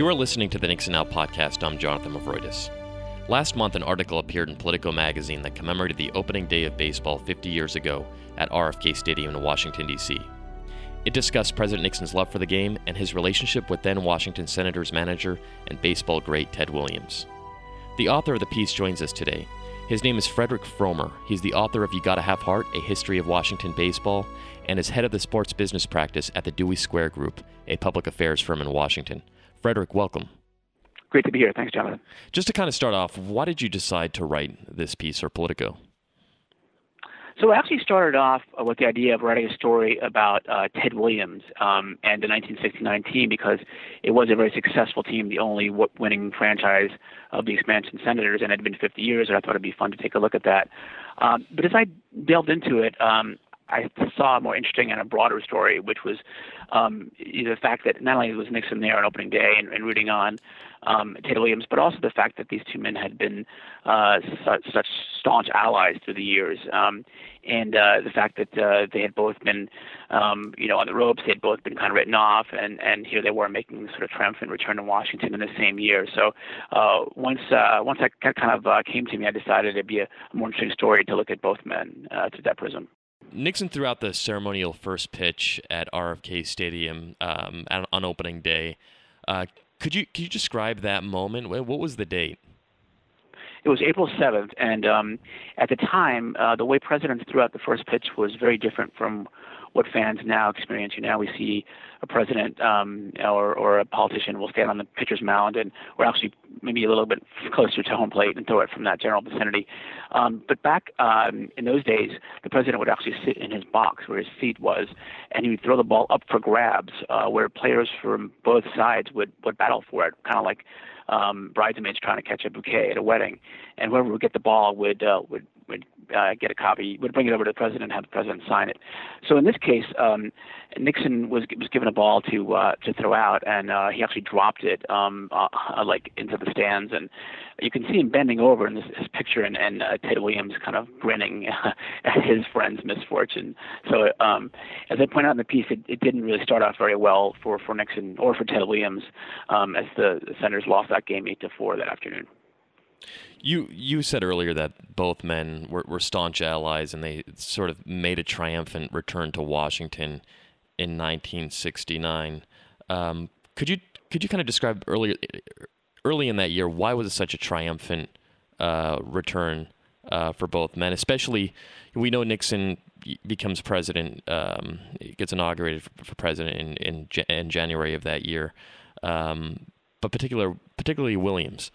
You are listening to the Nixon Now podcast. I'm Jonathan Movroydis. Last month, an article appeared in Politico magazine that commemorated the opening day of baseball 50 years ago at RFK Stadium in Washington, D.C. It discussed President Nixon's love for the game and his relationship with then Washington Senators manager and baseball great Ted Williams. The author of the piece joins us today. His name is Frederic Frommer. He's the author of You Gotta Have Heart, A History of Washington Baseball, and is head of the sports business practice at the Dewey Square Group, a public affairs firm in Washington. Frederic, welcome. Great to be here. Thanks, Jonathan. Just to kind of start off, why did you decide to write this piece for Politico? So I actually started off with the idea of writing a story about uh, Ted Williams um, and the 1969 team because it was a very successful team, the only winning franchise of the expansion Senators, and it had been 50 years, and I thought it'd be fun to take a look at that. Um, but as I delved into it, um, I saw more interesting and a broader story, which was um, the fact that not only was Nixon there on opening day and, and rooting on um, Ted Williams, but also the fact that these two men had been uh, such, such staunch allies through the years, um, and uh, the fact that uh, they had both been, um, you know, on the ropes. They had both been kind of written off, and and here they were making sort of triumphant return to Washington in the same year. So uh, once uh, once that kind of uh, came to me, I decided it'd be a more interesting story to look at both men through that prism. Nixon threw out the ceremonial first pitch at RFK Stadium um, on opening day. Uh, could you could you describe that moment? What was the date? It was April 7th, and um, at the time, uh, the way presidents threw out the first pitch was very different from what fans now experience. You know, we see a president um, or or a politician will stand on the pitcher's mound, and we're actually maybe a little bit closer to home plate and throw it from that general vicinity. Um, but back um, in those days, the president would actually sit in his box where his seat was, and he would throw the ball up for grabs, uh, where players from both sides would would battle for it, kind of like um, bridesmaids trying to catch a bouquet at a wedding, and whoever would get the ball would uh, would would uh, get a copy, would bring it over to the president, and have the president sign it. So in this case, um, Nixon was was given a ball to uh, to throw out, and uh, he actually dropped it um, uh, like into the stands, and you can see him bending over in this, this picture, and, and uh, Ted Williams kind of grinning at his friend's misfortune. So um, as I point out in the piece, it, it didn't really start off very well for for Nixon or for Ted Williams, um, as the Senators lost that game eight to four that afternoon. You you said earlier that both men were, were staunch allies, and they sort of made a triumphant return to Washington in 1969. Um, could you could you kind of describe earlier early in that year why was it such a triumphant uh, return uh, for both men? Especially, we know Nixon becomes president, um, gets inaugurated for president in, in, in January of that year, um, but particular particularly Williams.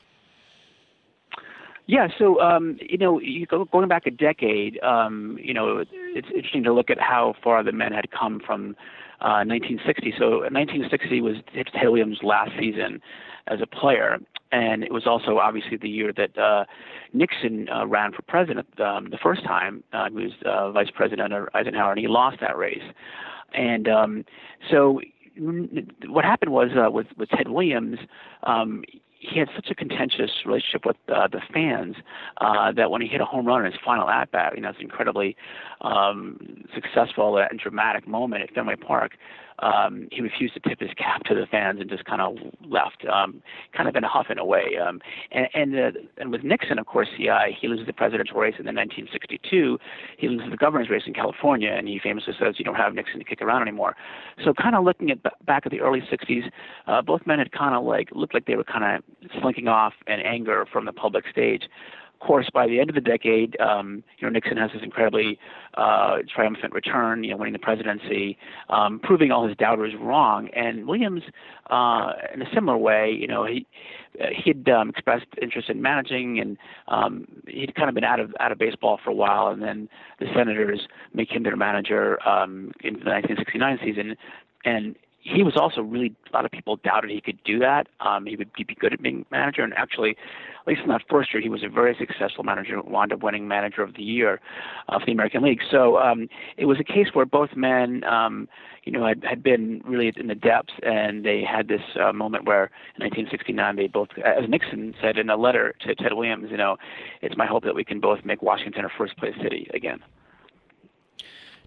Yeah, so um, you know, you go, going back a decade, um, you know, it's interesting to look at how far the men had come from uh, 1960. So 1960 was Ted Williams' last season as a player, and it was also obviously the year that uh, Nixon uh, ran for president um, the first time. Uh, he was uh, vice president under Eisenhower, and he lost that race. And um, so what happened was uh, with with Ted Williams, um, he had such a contentious relationship with uh, the fans uh, that when he hit a home run in his final at bat, you know, it's incredibly um, successful and dramatic moment at Fenway Park um, he refused to tip his cap to the fans and just kind of left, um, kind of in a huff in a way. Um, and and, uh, and with Nixon, of course, he uh, he loses the presidential race in 1962. He loses the governor's race in California, and he famously says, "You don't have Nixon to kick around anymore." So, kind of looking at back at the early 60s, uh, both men had kind of like looked like they were kind of slinking off in anger from the public stage Of course, by the end of the decade, um, you know, Nixon has this incredibly uh, triumphant return, you know, winning the presidency, um, proving all his doubters wrong. And Williams, uh, in a similar way, you know, he he'd um, expressed interest in managing, and um, he'd kind of been out of out of baseball for a while, and then the Senators make him their manager um, in the 1969 season. And he was also really a lot of people doubted he could do that. Um, he would be good at being manager, and actually, at least in that first year, he was a very successful manager. Wound up winning Manager of the Year for the American League. So um, it was a case where both men, um, you know, had, had been really in the depths, and they had this uh, moment where in 1969 they both, as Nixon said in a letter to Ted Williams, you know, it's my hope that we can both make Washington a first place city again.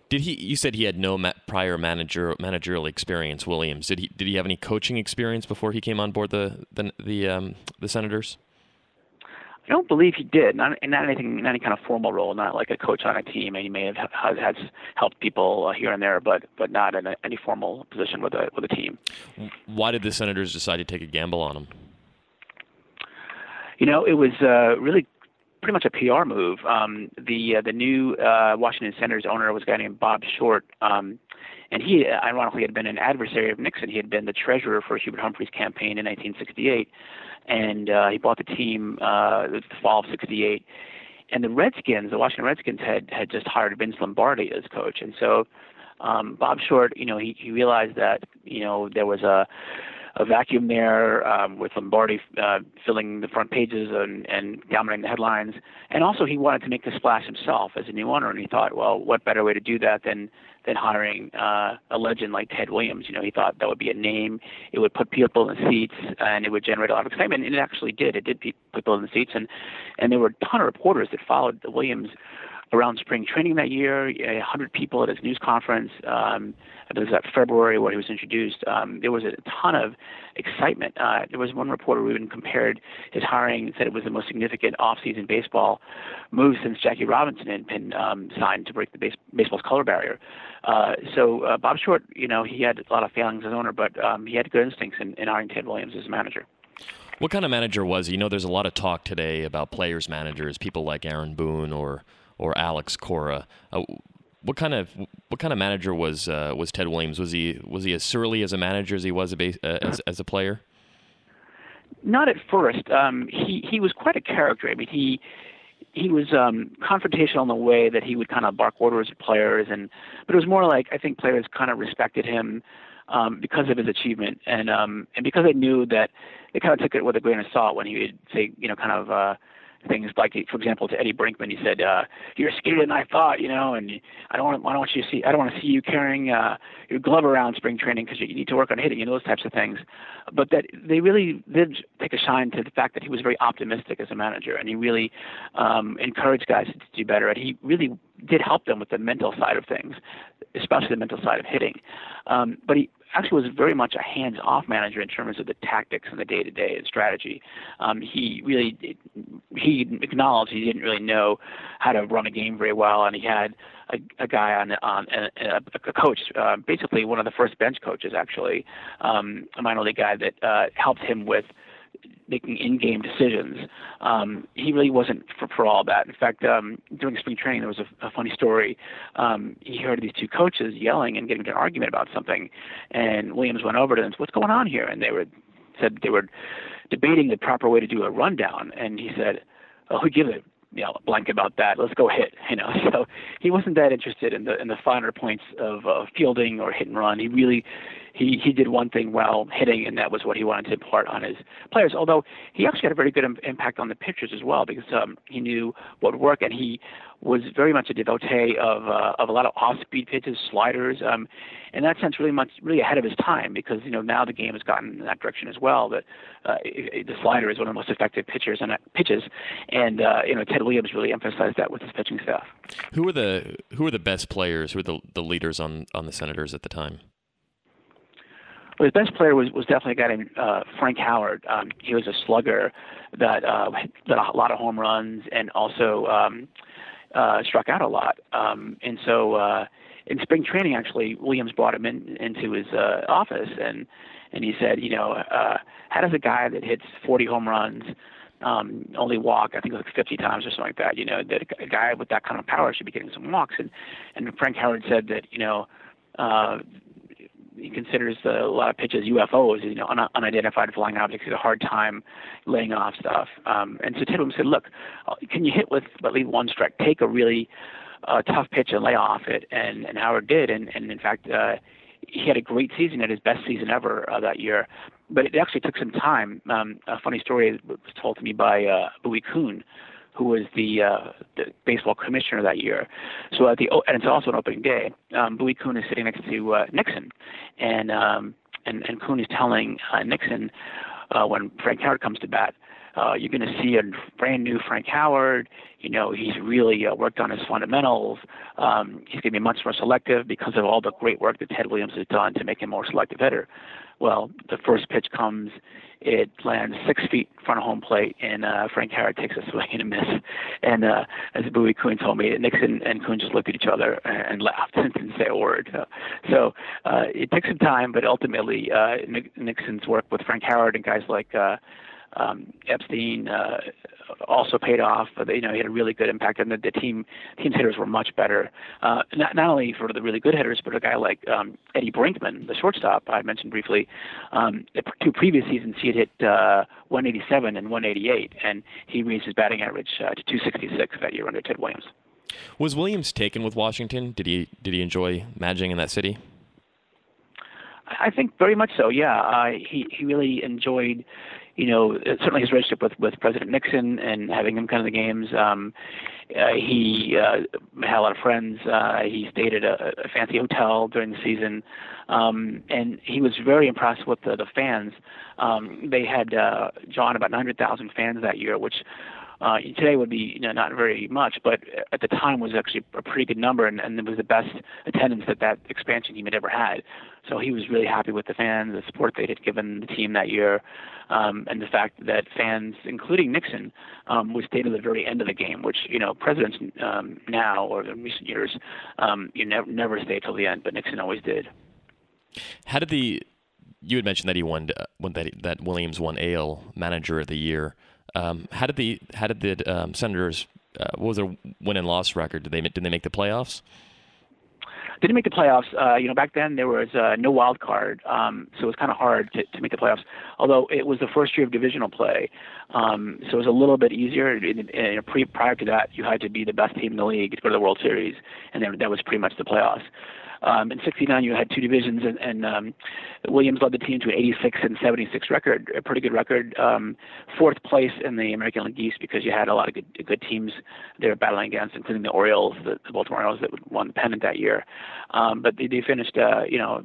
Did he? You said he had no ma- prior manager managerial experience. Williams. Did he? Did he have any coaching experience before he came on board the the the, um, the Senators? I don't believe he did. Not not anything, not any kind of formal role. Not like a coach on a team. And he may have has, has helped people uh, here and there, but but not in a, any formal position with a with a team. Why did the Senators decide to take a gamble on him? You know, it was uh, really pretty much a PR move. Um, the uh, the new uh, Washington Senators owner was a guy named Bob Short, um, and he ironically had been an adversary of Nixon. He had been the treasurer for Hubert Humphrey's campaign in 1968, and uh, he bought the team uh, the fall of '68. And the Redskins, the Washington Redskins, had had just hired Vince Lombardi as coach, and so um, Bob Short, you know, he he realized that you know there was a a vacuum there um, with Lombardi uh, filling the front pages and, and dominating the headlines. And also, he wanted to make the splash himself as a new owner. And he thought, well, what better way to do that than than hiring uh, a legend like Ted Williams? You know, he thought that would be a name. It would put people in seats, and it would generate a lot of excitement. And it actually did. It did put people in the seats, and and there were a ton of reporters that followed the Williams around spring training that year. A hundred people at his news conference. Um, it was that February where he was introduced. Um, there was a ton of excitement. Uh, there was one reporter who even compared his hiring said it was the most significant off-season baseball move since Jackie Robinson had been um, signed to break the base, baseball's color barrier. Uh, so uh, Bob Short, you know, he had a lot of failings as owner, but um, he had good instincts in, in hiring Ted Williams as manager. What kind of manager was he? You know, there's a lot of talk today about players managers, people like Aaron Boone or or Alex Cora. Uh, what kind of what kind of manager was uh, was Ted Williams? Was he was he as surly as a manager as he was a base, uh, as as a player? Not at first. Um, he he was quite a character. I mean, he he was um, confrontational in the way that he would kind of bark orders at players, and but it was more like I think players kind of respected him um, because of his achievement, and um, and because they knew that they kind of took it with a grain of salt when he would say, you know, kind of. Uh, things like, for example, to Eddie Brinkman, he said, uh, "You're skater than I thought," you know, and I don't want, I don't want you to see, I don't want to see you carrying uh, your glove around spring training because you need to work on hitting, you know, those types of things. But that they really did take a shine to the fact that he was very optimistic as a manager, and he really um, encouraged guys to do better, and he really did help them with the mental side of things, especially the mental side of hitting. Um, but he actually was very much a hands-off manager in terms of the tactics and the day-to-day and strategy. Um, he really he acknowledged he didn't really know how to run a game very well, and he had a, a guy on on a, a coach, uh, basically one of the first bench coaches, actually, um, a minor league guy that uh, helped him with making in-game decisions. Um, he really wasn't for, for all that. In fact, um, during spring training, there was a, a funny story. Um, he heard these two coaches yelling and getting into an argument about something, and Williams went over to them. What's going on here? And they were said they were debating the proper way to do a rundown, and he said, "Oh, who gives a you know blank about that? Let's go hit." You know, so he wasn't that interested in the in the finer points of uh, fielding or hit and run. He really he he did one thing well, hitting, and that was what he wanted to impart on his players. Although he actually had a very good Im- impact on the pitchers as well, because um, he knew what would work, and he was very much a devotee of uh, of a lot of off-speed pitches, sliders. Um, in that sense, really much really ahead of his time, because you know now the game has gotten in that direction as well. That uh, the slider is one of the most effective pitchers and uh, pitches, and uh, you know Ted Williams really emphasized that with his pitching staff. Who were the who were the best players? Who were the the leaders on on the Senators at the time? Well, his best player was, was definitely a guy named uh, Frank Howard. Um, he was a slugger that uh, a lot of home runs and also um, uh, struck out a lot. Um, and so uh, in spring training, actually, Williams brought him in into his uh, office and and he said, you know, uh, how does a guy that hits 40 home runs um, only walk, I think like 50 times or something like that. You know, that a guy with that kind of power should be getting some walks. And and Frank Howard said that you know uh, he considers a lot of pitches UFOs, you know, un- unidentified flying objects. He has a hard time laying off stuff. Um, and so Tidwell said, look, can you hit with at least one strike? Take a really uh, tough pitch and lay off it. And, and Howard did. And, and in fact, uh, he had a great season, had his best season ever uh, that year. But it actually took some time. Um, a funny story was told to me by uh, Bowie Kuhn, who was the, uh, the baseball commissioner that year. So at the and it's also an opening day. Um, Bowie Kuhn is sitting next to uh, Nixon, and um, and and Kuhn is telling uh, Nixon uh, when Frank Howard comes to bat. uh, you're going to see a brand new Frank Howard. You know, he's really uh, worked on his fundamentals. Um, he's going to be much more selective because of all the great work that Ted Williams has done to make him more selective hitter. Well, the first pitch comes, it lands six feet in front of home plate, and uh, Frank Howard takes a swing and a miss. And uh, as Bowie Kuhn told me, Nixon and Kuhn just looked at each other and laughed and didn't say a word. Uh, so uh, it took some time, but ultimately uh, Nixon's work with Frank Howard and guys like uh, um, Epstein uh, also paid off. But, you know, he had a really good impact, and the, the team team's hitters were much better. Uh, not not only for the really good hitters, but a guy like um, Eddie Brinkman, the shortstop I mentioned briefly. Um, the two previous seasons, he had hit uh, 187 and 188, and he raised his batting average uh, to 266 that year under Ted Williams. Was Williams taken with Washington? Did he did he enjoy managing in that city? I think very much so. Yeah, uh, he he really enjoyed you know, certainly his relationship with, with President Nixon and having him come to the games. Um, uh, he uh, had a lot of friends. Uh, he stayed at a, a fancy hotel during the season, um, and he was very impressed with the, the fans. Um, they had uh, John about 900,000 fans that year, which uh, today would be you know not very much, but at the time was actually a pretty good number, and, and it was the best attendance that that expansion team had ever had. So he was really happy with the fans, the support they had given the team that year, um, and the fact that fans, including Nixon, um, would stay to the very end of the game, which you know presidents um, now or in recent years, um, you never never stay till the end, but Nixon always did. How did the you had mentioned that he won, uh, that that Williams won AL Manager of the Year. Um, how did the how did the um, Senators? Uh, what was their win and loss record? Did they did they make the playoffs? Didn't make the playoffs. Uh, you know, back then there was uh, no wild card, um, so it was kind of hard to, to make the playoffs. Although it was the first year of divisional play, um, so it was a little bit easier. In, in, pre, prior to that, you had to be the best team in the league to go to the World Series, and that was pretty much the playoffs. Um, in '69, you had two divisions, and, and um, Williams led the team to an 86 and 76 record, a pretty good record. Um, fourth place in the American League East because you had a lot of good good teams they were battling against, including the Orioles, the, the Baltimore Orioles that won the pennant that year. Um, but they, they finished, uh, you know,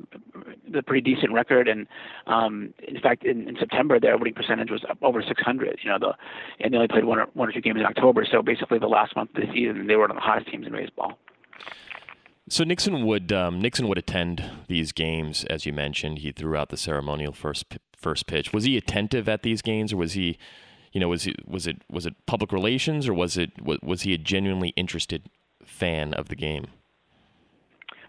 a pretty decent record, and um, in fact, in, in September, their winning percentage was up over 600. You know, the and they only played one or one or two games in October, so basically the last month of the season, they were one of the hottest teams in baseball. So Nixon would um, Nixon would attend these games, as you mentioned. He threw out the ceremonial first first pitch. Was he attentive at these games, or was he, you know, was he was it was it public relations, or was it was, was he a genuinely interested fan of the game?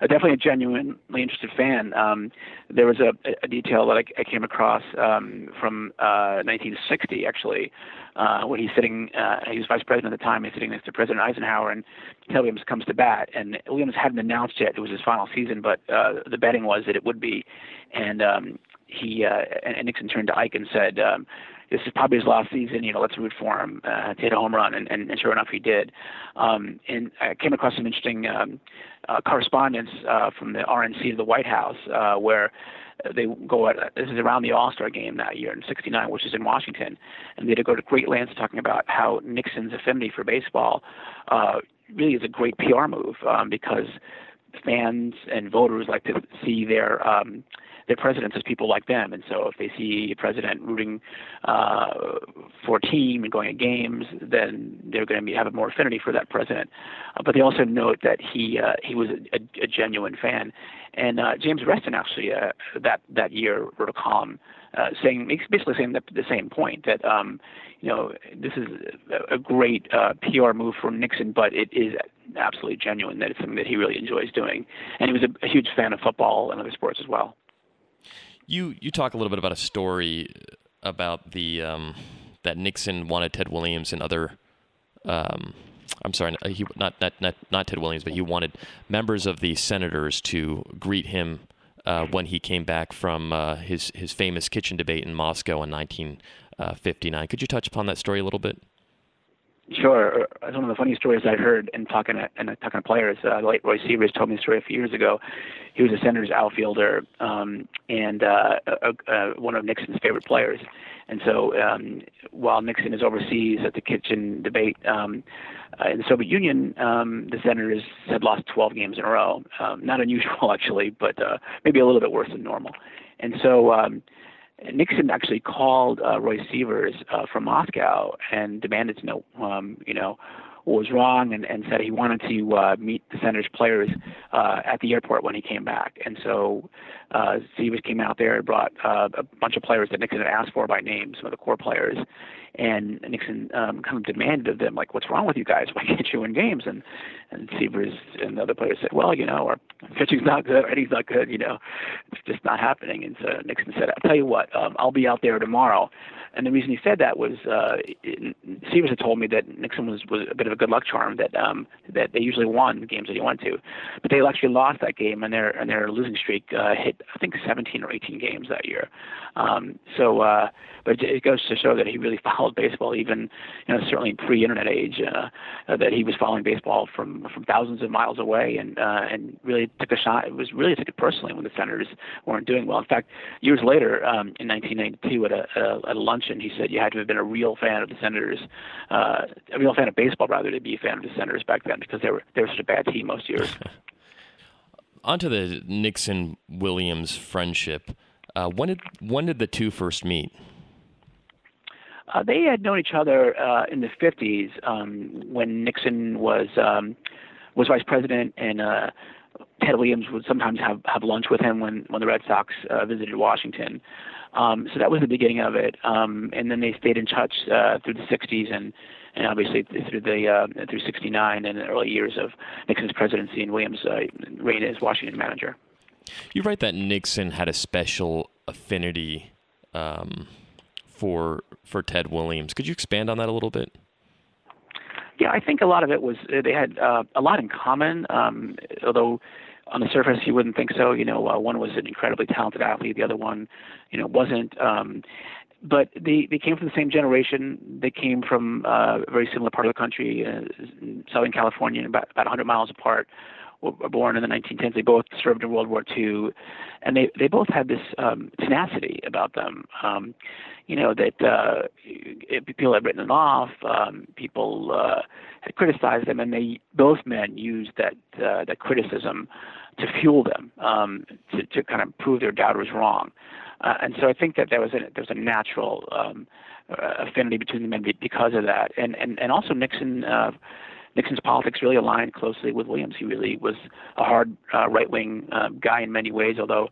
Definitely a genuinely interested fan. Um, there was a, a detail that I, I came across um, from uh, 1960, actually, uh, when he's sitting, uh, he was vice president at the time, he's sitting next to President Eisenhower, and Ted Williams comes to bat. And Williams hadn't announced yet it was his final season, but uh, the betting was that it would be. And um, he uh, and Nixon turned to Ike and said, um, this is probably his last season. You know, let's root for him uh, to hit a home run, and, and, and sure enough, he did. Um, and I came across some interesting um, uh, correspondence uh, from the RNC to the White House, uh, where they go at this is around the All Star game that year in '69, which is in Washington, and they had to go to great lengths talking about how Nixon's affinity for baseball uh, really is a great PR move um, because fans and voters like to see their um, their presidents as people like them. And so if they see a president rooting uh, for a team and going to games, then they're going to be, have a more affinity for that president. Uh, but they also note that he uh, he was a, a genuine fan. And uh, James Reston actually uh, that that year wrote a column uh, saying basically saying the, the same point that um, you know this is a, a great uh, PR move for Nixon, but it is absolutely genuine that it's something that he really enjoys doing, and he was a, a huge fan of football and other sports as well. You you talk a little bit about a story about the um, that Nixon wanted Ted Williams and other. Um, I'm sorry, he not, not not not Ted Williams, but he wanted members of the senators to greet him uh, when he came back from uh, his his famous kitchen debate in Moscow in 1959. Could you touch upon that story a little bit? Sure. It's one of the funny stories I heard in talking to, and talking to players. Uh, the late Roy Sievers told me a story a few years ago. He was a Senators outfielder um, and uh, a, a, one of Nixon's favorite players. And so um, while Nixon is overseas at the kitchen debate um, uh, in the Soviet Union, um, the Senators had lost 12 games in a row. Um, not unusual, actually, but uh, maybe a little bit worse than normal. And so um, Nixon actually called uh, Roy Sievers uh, from Moscow and demanded to know, um, you know, what was wrong, and, and said he wanted to uh, meet the Senators players uh, at the airport when he came back. And so uh, Sievers came out there and brought uh, a bunch of players that Nixon had asked for by name, some of the core players, and Nixon um, kind of demanded of them, like, "What's wrong with you guys? Why can't you win games?" And and Sievers and other players said, "Well, you know, our pitching's not good, our not good. You know, it's just not happening." And so Nixon said, "I'll tell you what, um, I'll be out there tomorrow." And the reason he said that was uh, Sievers had told me that Nixon was was a bit of a good luck charm that um, that they usually won the games that he went to, but they actually lost that game and their and their losing streak uh, hit I think 17 or 18 games that year. Um, so, uh, but it goes to show that he really followed baseball, even you know certainly pre-internet age, uh, uh, that he was following baseball from from thousands of miles away and uh, and really took a shot. It was really took it personally when the Senators weren't doing well. In fact, years later, um, in 1992, at a, a, at a luncheon, he said you had to have been a real fan of the Senators, uh, a real fan of baseball rather, to be a fan of the Senators back then because they were they were such a bad team most years. Onto the Nixon Williams friendship. Uh, when did when did the two first meet? Uh, they had known each other uh, in the 50s um, when Nixon was um, was vice president, and uh, Ted Williams would sometimes have have lunch with him when when the Red Sox uh, visited Washington. Um, so that was the beginning of it. Um, and then they stayed in touch uh, through the 60s and, and obviously through the uh, through 69 and the early years of Nixon's presidency and Williams' uh, reign as Washington manager. You write that Nixon had a special affinity um, for for Ted Williams. Could you expand on that a little bit? Yeah, I think a lot of it was they had uh, a lot in common. Um, although on the surface you wouldn't think so. You know, uh, one was an incredibly talented athlete, the other one, you know, wasn't. Um, but they they came from the same generation. They came from uh, a very similar part of the country, uh, Southern California, about about 100 miles apart. Born in the 1910s. They both served in World War II, and they they both had this um, tenacity about them. Um, you know that uh, people had written them off. Um, people uh, had criticized them, and they both men used that uh, that criticism to fuel them, um, to, to kind of prove their doubters wrong. Uh, and so I think that there was a there was a natural um, uh, affinity between the men because of that, and and and also Nixon. Uh, Nixon's politics really aligned closely with Williams. He really was a hard uh, right-wing uh, guy in many ways, although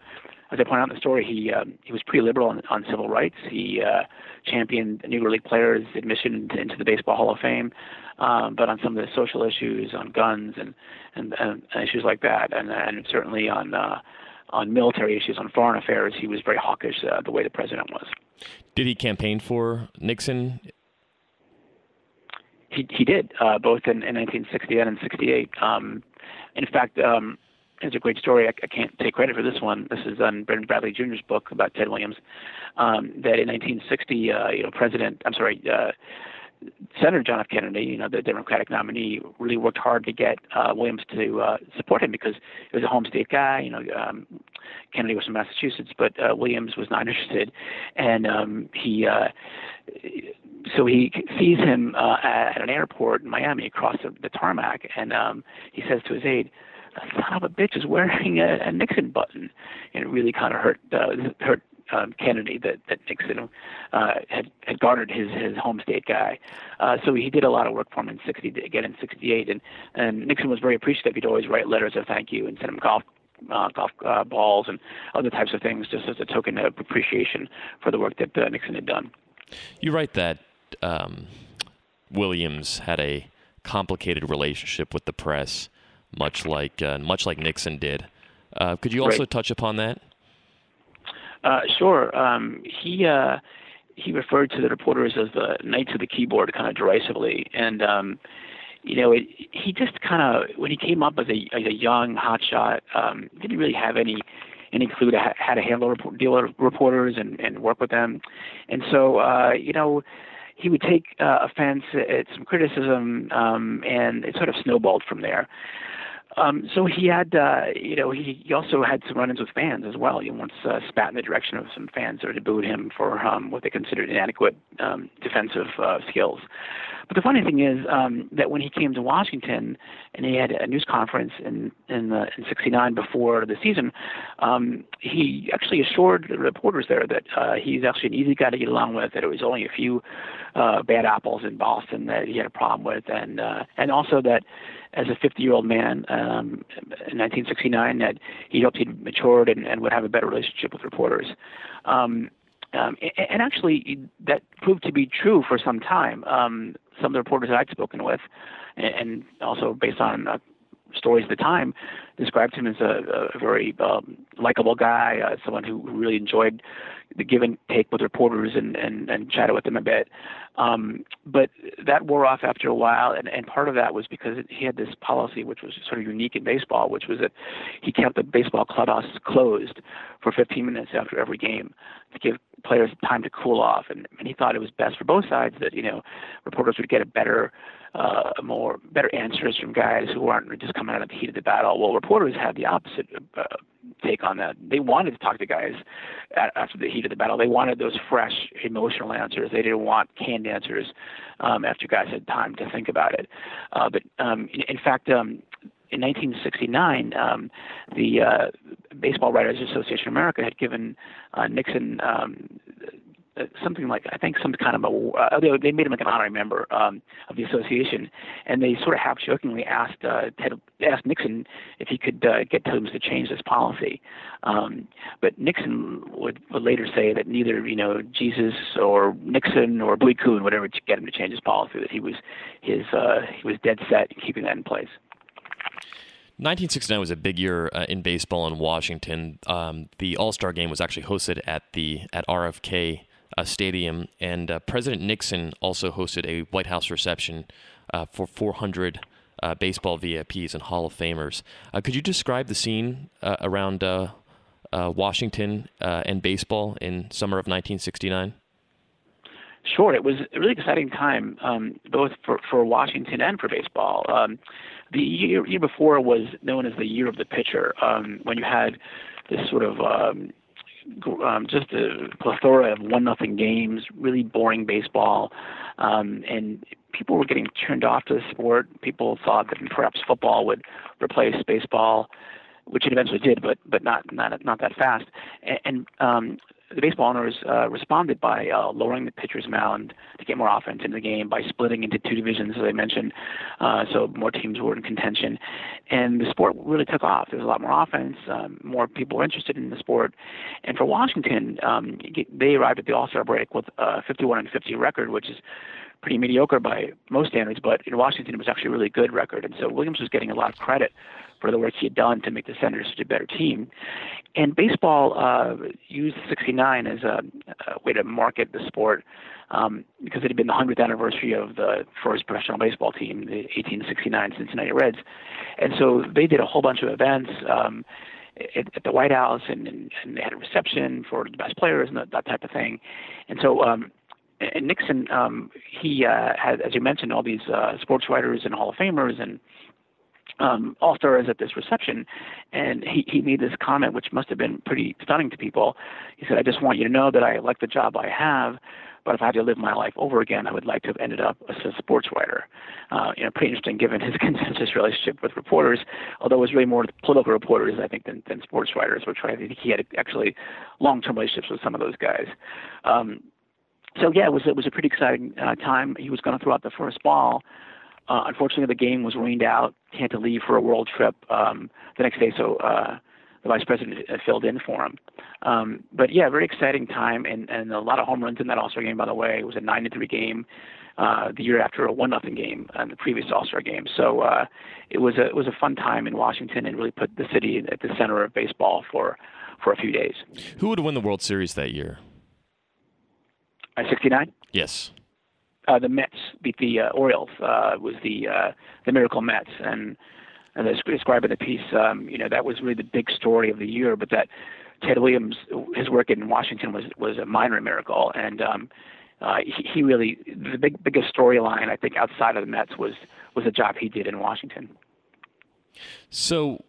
as I point out in the story, he um, he was pretty liberal on, on civil rights. He uh, championed Negro League players' admission into the Baseball Hall of Fame, um, but on some of the social issues, on guns and and, and issues like that, and and certainly on uh, on military issues, on foreign affairs, he was very hawkish uh, the way the president was. Did he campaign for Nixon? He he did uh, both in, in 1960 and in 68. Um, in fact. Um, it's a great story. I, I can't take credit for this one. This is on Brendan Bradley Jr.'s book about Ted Williams. Um, that in 1960, uh, you know, President, I'm sorry, uh, Senator John F. Kennedy, you know, the Democratic nominee, really worked hard to get uh, Williams to uh, support him because he was a home state guy. You know, um, Kennedy was from Massachusetts, but uh, Williams was not interested, and um, he. Uh, so he sees him uh, at an airport in Miami across the, the tarmac, and um, he says to his aide, That son of a bitch is wearing a, a Nixon button, and it really kind of hurt uh, hurt um, Kennedy that that Nixon uh, had had garnered his his home state guy. Uh, so he did a lot of work for him in '60, again in '68, and and Nixon was very appreciative. He'd always write letters of thank you and send him golf uh, golf uh, balls and other types of things, just as a token of appreciation for the work that uh, Nixon had done. You write that um, Williams had a complicated relationship with the press much like uh, much like Nixon did. Uh, could you also right. touch upon that? Uh, sure. Um, he uh, he referred to the reporters as the knights of the keyboard, kind of derisively, and um, you know, it, he just kind of when he came up as a as a young hotshot, um, didn't really have any any clue to ha- how to handle report, deal with reporters and and work with them, and so uh, you know he would take uh, offense at some criticism, um, and it sort of snowballed from there. Um, so he had, uh, you know, he, he also had some run-ins with fans as well. He once uh, spat in the direction of some fans that had booed him for um, what they considered inadequate um, defensive uh, skills. but the funny thing is um, that when he came to Washington and he had a news conference in in, the, in '69 before the season, um, he actually assured the reporters there that uh, he's actually an easy guy to get along with. That it was only a few uh, bad apples in Boston that he had a problem with, and uh, and also that as a 50 year old man um, in 1969 that he hoped he'd matured and, and would have a better relationship with reporters. Um, um, and, actually, that proved to be true for some time. Um, some of the reporters that I'd spoken with, and, and also based on uh, stories at the time, described him as a, a very um, likable guy, uh, someone who really enjoyed the give and take with reporters and, and, and chatted with them a bit. Um, but that wore off after a while, and, and part of that was because he had this policy which was sort of unique in baseball, which was that he kept the baseball clubhouse closed for 15 minutes after every game to give players time to cool off, and, and he thought it was best for both sides that you know reporters would get a better uh, more better answers from guys who aren't just coming out of the heat of the battle. Well, reporters had the opposite uh, take on that. They wanted to talk to guys after the heat of the battle. They wanted those fresh, emotional answers. They didn't want canned answers um, after guys had time to think about it. Uh, but um, in, in fact, um, in 1969, um, the uh, Baseball Writers Association of America had given uh, Nixon um, something like I think some kind of a uh, they, made him like an honorary member um, of the association, and they sort of half jokingly asked uh, Ted asked Nixon if he could uh, get Toombs to change this policy, um, but Nixon would, would later say that neither you know Jesus or Nixon or Bowie Kuhn would ever get him to change his policy. That he was his uh, he was dead set in keeping that in place. 1969 was a big year uh, in baseball in Washington. Um, the All Star Game was actually hosted at the at RFK uh, Stadium, and uh, President Nixon also hosted a White House reception uh, for 400 uh, baseball VIPs and Hall of Famers. Uh, could you describe the scene uh, around Washington and baseball in summer of 1969? Sure, it was a really exciting time, um, both for, for Washington and for baseball. Um, the year, year before was known as the year of the pitcher, um, when you had this sort of um, um, just a plethora of one nothing games, really boring baseball, um, and people were getting turned off to the sport. People thought that perhaps football would replace baseball, which it eventually did, but but not not not that fast. And, and um, the baseball owners uh, responded by uh, lowering the pitcher's mound to get more offense in the game, by splitting into two divisions, as I mentioned, uh, so more teams were in contention, and the sport really took off. There was a lot more offense, um, more people were interested in the sport, and for Washington, um, they arrived at the All Star break with a 51 and 50 record, which is pretty mediocre by most standards, but in Washington it was actually a really good record, and so Williams was getting a lot of credit for the work he had done to make the Senators such a better team. And baseball uh, used 69 as a, a way to market the sport um, because it had been the 100th anniversary of the first professional baseball team, the 1869 Cincinnati Reds. And so they did a whole bunch of events. Um, at, at the White House, and, and, they had a reception for the best players and that, that type of thing. And so um, and Nixon, um, he uh, had, as you mentioned, all these uh, sports writers and Hall of Famers and um, at this reception, and he, he made this comment which must have been pretty stunning to people. He said, "I just want you to know that I like the job I have." But if I had to live my life over again, I would like to have ended up as a sports writer. Uh, you know, pretty interesting given his contentious relationship with reporters, although it was really more political reporters, I think, than, than sports writers, which I think he had actually long-term relationships with some of those guys. Um, so yeah, it was it was a pretty exciting uh, time. He was going to throw out the first ball, uh, unfortunately, the game was rained out. He had to leave for a world trip um, the next day, so uh, the vice president uh, filled in for him. Um, but yeah, very exciting time, and, and a lot of home runs in that All Star game. By the way, it was a nine to three game. Uh, the year after a one nothing game in the previous All Star game. So uh, it was a it was a fun time in Washington and really put the city at the center of baseball for for a few days. Who would win the World Series that year? At 69? Yes uh, the Mets beat the uh, Orioles. Uh, was the uh, the miracle Mets, and and as described in the piece, um, you know that was really the big story of the year. But that Ted Williams, his work in Washington was was a minor miracle, and um, uh, he, he really the big biggest storyline I think outside of the Mets was was the job he did in Washington. So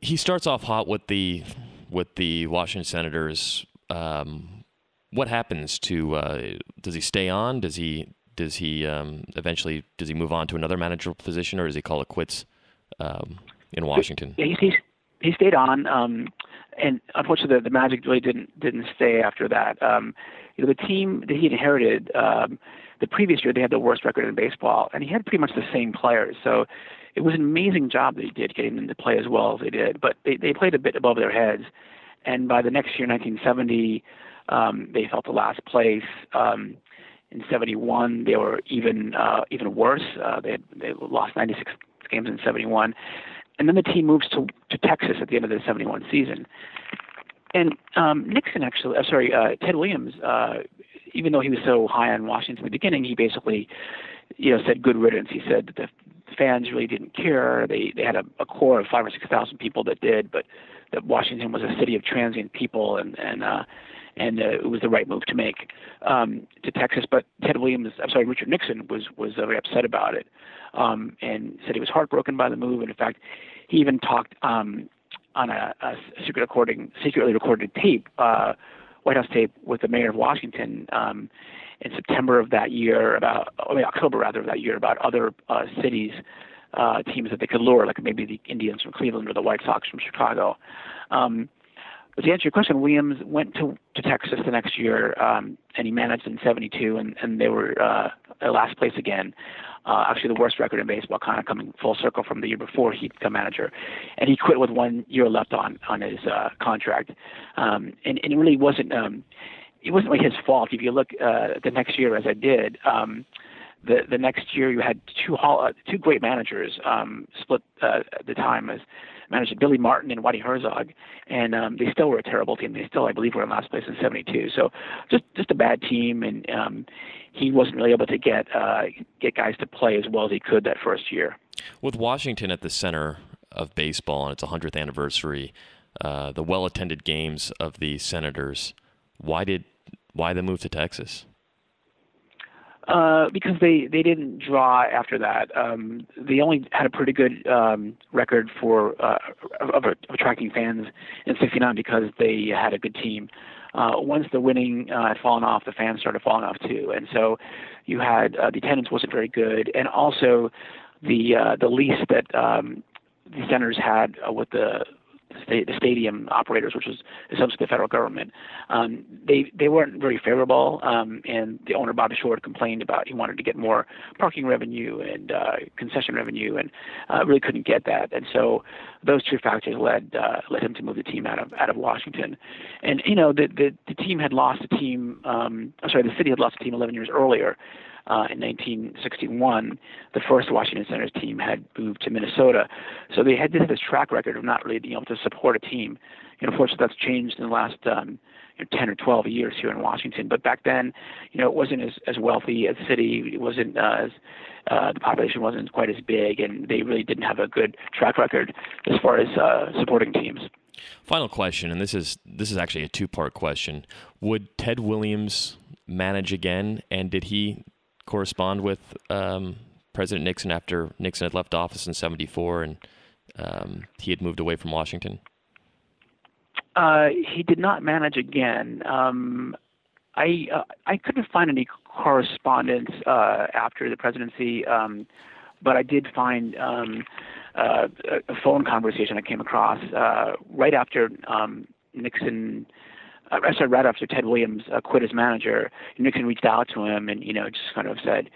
he starts off hot with the with the Washington Senators. Um, what happens to uh, does he stay on? Does he does he um, eventually does he move on to another managerial position, or does he call it quits um, in Washington? He, he stayed on, um, and unfortunately, the, the Magic really didn't didn't stay after that. Um, you know, the team that he inherited um, the previous year, they had the worst record in baseball, and he had pretty much the same players. So it was an amazing job that he did getting them to play as well as they did. But they they played a bit above their heads, and by the next year, 1970, um, they fell to last place. Um, in 71, they were even uh, even worse. Uh, they had, they lost 96 games in 71, and then the team moves to to Texas at the end of the 71 season. And um, Nixon actually, uh, sorry, uh, Ted Williams, uh, even though he was so high on Washington in the beginning, he basically, you know, said good riddance. He said that the fans really didn't care. They they had a, a core of five or six thousand people that did, but that Washington was a city of transient people, and and uh, and uh, it was the right move to make um, to Texas. But Ted Williams, I'm sorry, Richard Nixon was was very upset about it, um, and said he was heartbroken by the move. And in fact, he even talked um, on a, a secret recording, secretly recorded tape, uh, White House tape, with the mayor of Washington. Um, in September of that year, about I October rather of that year, about other uh, cities, uh, teams that they could lure, like maybe the Indians from Cleveland or the White Sox from Chicago. Um, but to answer your question, Williams went to, to Texas the next year, um, and he managed in '72, and, and they were uh, last place again. Uh, actually, the worst record in baseball, kind of coming full circle from the year before he became manager, and he quit with one year left on on his uh, contract, um, and, and it really wasn't um, it wasn't really his fault. If you look uh, the next year, as I did. Um, the the next year you had two uh, two great managers um, split uh, at the time as managed Billy Martin and Whitey Herzog, and um, they still were a terrible team. They still, I believe, were in last place in '72. So just just a bad team, and um, he wasn't really able to get uh, get guys to play as well as he could that first year. With Washington at the center of baseball and its 100th anniversary, uh, the well-attended games of the Senators, why did why the move to Texas? Uh, because they they didn't draw after that. Um, they only had a pretty good um, record for uh, of, of, attracting fans in '69 because they had a good team. Uh, once the winning uh, had fallen off, the fans started falling off too, and so you had uh, the attendance wasn't very good, and also the uh, the lease that um, the Senators had uh, with the the, the stadium operators, which was essentially the federal government, um, they they weren't very favorable. Um, and the owner Bob Short complained about he wanted to get more parking revenue and uh, concession revenue, and uh, really couldn't get that. And so those two factors led uh, led him to move the team out of out of Washington. And you know the the, the team had lost a team. Um, I'm sorry, the city had lost a team 11 years earlier uh, in 1961, the first Washington Senators team had moved to Minnesota. So they had this track record of not really being able to support a team. Know, unfortunately, that's changed in the last um, you know, 10 or 12 years here in Washington. But back then, you know, it wasn't as, as wealthy as a city. It wasn't uh, as uh, the population wasn't quite as big, and they really didn't have a good track record as far as uh, supporting teams. Final question, and this is this is actually a two part question. Would Ted Williams manage again, and did he correspond with um, President Nixon after Nixon had left office in '74 and um, he had moved away from Washington? Uh, he did not manage again. Um, I uh, I couldn't find any correspondence uh, after the presidency, um, but I did find um, uh, a phone conversation I came across uh, right after um, Nixon uh, sorry, right after Ted Williams uh, quit as manager, Nixon reached out to him and you know just kind of said,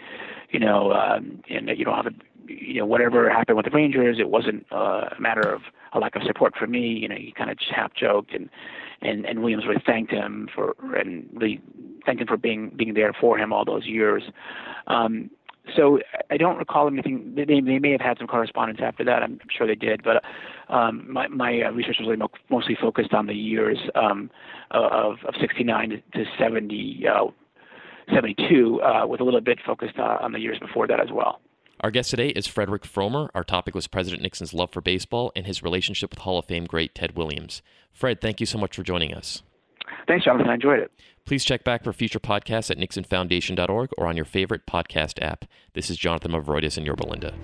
you know, um, and you don't have a, you know, whatever happened with the Rangers, it wasn't uh, a matter of a lack of support for me. You know, he kind of half joked and and and Williams really thanked him for and really thanked him for being being there for him all those years. Um, so I don't recall anything. They, they may have had some correspondence after that. I'm sure they did, but um, my, my uh, research was really mostly focused on the years um, of, of 69 to 70, uh, 72, uh, with a little bit focused uh, on the years before that as well. Our guest today is Frederic Frommer. Our topic was President Nixon's love for baseball and his relationship with Hall of Fame great Ted Williams. Fred, thank you so much for joining us. Thanks, Jonathan. I enjoyed it. Please check back for future podcasts at nixonfoundation.org or on your favorite podcast app. This is Jonathan Movroydis and your Linda.